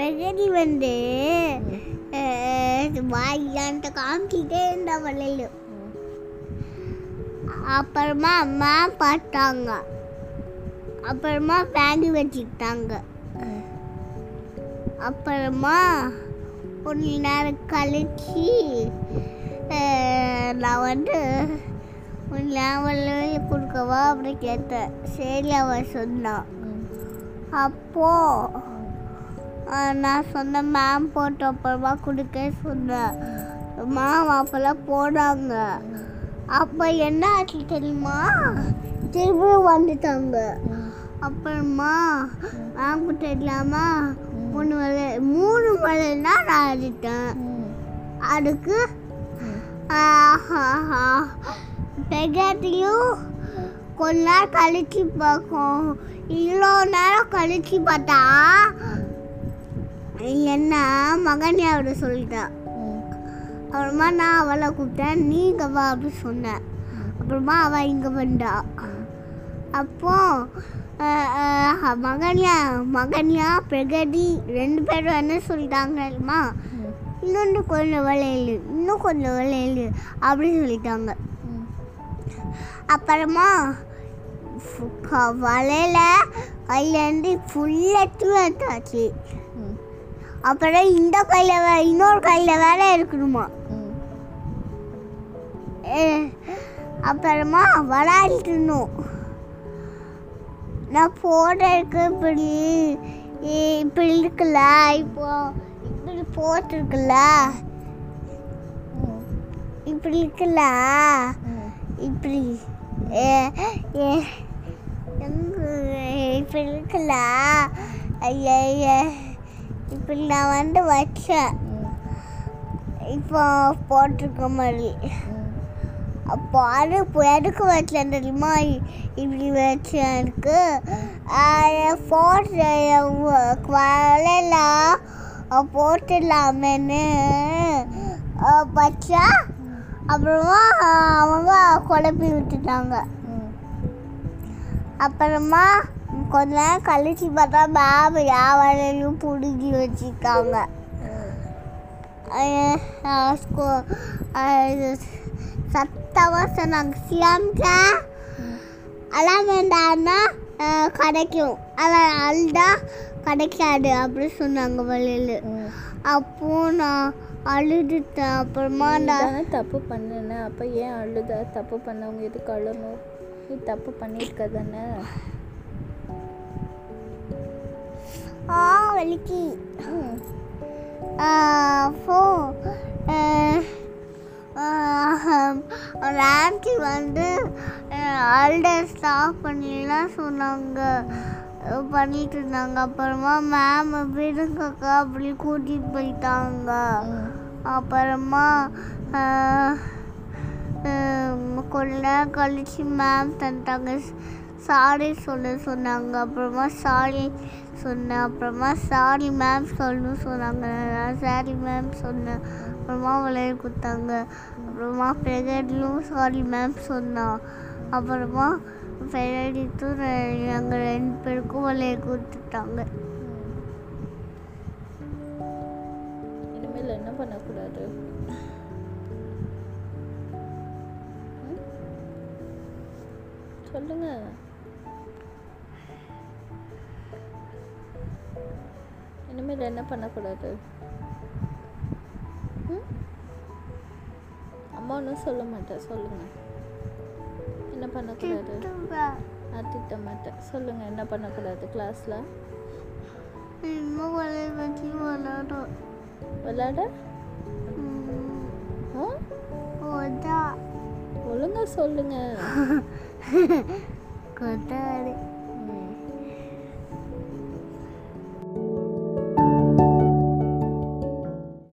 பிரகதி வந்து வாயிலான்ட்டு காமிச்சிட்டே இருந்தா வளையல். அப்புறமா அம்மா பார்த்தாங்க. அப்புறமா பேண்டி வச்சுக்கிட்டாங்க அப்புறமா கொஞ்ச நேரம் கழிச்சு நான் வந்து கொஞ்ச நேரம் கொடுக்கவா அப்படி கேட்டேன். சரி அவன் சொன்னான் அப்போது நான் சொன்னேன் மேம் போட்டு அப்புறமா கொடுக்க சொன்னேன். மேம் அப்போல்லாம் போனாங்க அப்போ என்ன ஆச்சு தெரியுமா? திரும்ப வந்துட்டாங்க. அப்புறமா அப்புறமா கிட்ட இல்லாமல் மூணு வேலை மூணு வலைன்னா நான் அடித்தேன். அதுக்கு ம். பெகத்தையும் கொஞ்ச நேரம் கழிச்சு பார்க்கும். இவ்வளோ நேரம் கழிச்சு பார்த்தா என்ன மகனே அவரை சொல்லிட்டான் அப்புறமா நான் அவளை கூப்பிட்டேன். நீ இங்கே வா அப்படி சொன்னேன். அப்புறமா அவள் இங்கே வந்தா. அப்போ மகனியா மகனியா மகன்யா மகன்யா பிரகதி ரெண்டு பேரும் என்ன சொல்லிட்டாங்க இன்னொன்று கொஞ்சம் விளையலு இன்னும் கொஞ்சம் விளையலு அப்படின்னு சொல்லிட்டாங்க. அப்புறமா ஃபு- க- கையிலேருந்து ஃபுல்லாக எடுத்தாச்சு அப்புறம் இந்த கையில் வே இன்னொரு கையில் வேற இருக்கணுமா? அப்புறமா இருந்தோம் நான் போடுறதுக்கு இப்படி ஏ, இப்படி இருக்குல்ல இப்போ இப்படி போட்டிருக்குல்ல. இப்படி இருக்குல்ல. இப்படி ஏ, ஏ, எங்க இப்படி இருக்குல்ல. ஐயா ஐயா. இப்படி நான் வந்து வச்சேன். இப்போ போட்டிருக்க மாதிரி. அப்போ அது இப்போ எதுக்கு வச்சேன் தெரியுமா இப்படி வச்சேன் போட்டு வலையெல்லாம் போட்டுடலாமேன்னு வச்சா அப்புறமா அவங்க குழப்பி விட்டுட்டாங்க. அப்புறமா கொஞ்ச நேரம் கழிச்சு பார்த்தா மேம் யாவரையும் பிடுங்கி வச்சுருக்காங்க. சத்தமாக சொன்னாங்க. சியாம்கா அலாம் வேண்டாம்னா கிடைக்கும். அதான் அழுதா கிடைக்காது அப்படி சொன்னாங்க வழியில். அப்போ நான் அழுதுட்டேன். அப்புறமா நான் தப்பு பண்ணுன அப்போ ஏன் அழுத? தப்பு பண்ணவங்க எதுக்கு அழணும் நீ தப்பு பண்ணியிருக்க தானே வலிக்கு. அப்போ ஒரு ஆன்டி வந்து அல்ட ஸ்டாப் பண்ணிலாம் சொன்னாங்க. பண்ணிட்டு இருந்தாங்க அப்புறமா மேம் விடுங்கக்கா அப்படி கூட்டிட்டு போயிட்டாங்க. அப்புறமா கொஞ்ச நேரம் கழிச்சு மேம் தந்துட்டாங்க. சாரி சொல்ல சொன்னாங்க. அப்புறமா சாரி சொன்னேன் அப்புறமா சாரி மேம் சொல்லணும் சொன்னாங்க. சாரி மேம் சொன்னேன். அப்புறமா விளையாட கொடுத்தாங்க. அப்புறமா பெரியடியும் சாரி மேம் சொன்னான் அப்புறமா பிரகடித்தும் எங்கள் ரெண்டு பேருக்கும் விளையாட கொடுத்துட்டாங்க. இனிமேல் என்ன பண்ணக்கூடாது? சொல்லுங்கள் இனிமேல் என்ன பண்ணக்கூடாது? அம்மா ஒன்றும் சொல்ல மாட்டேன் சொல்லுங்க. என்ன பண்ணக்கூடாது. நான் திட்ட மாட்டேன். சொல்லுங்க என்ன பண்ணக்கூடாது கிளாஸ்ல? ஓதா ஒழுங்கா சொல்லுங்க. கொட்டாரு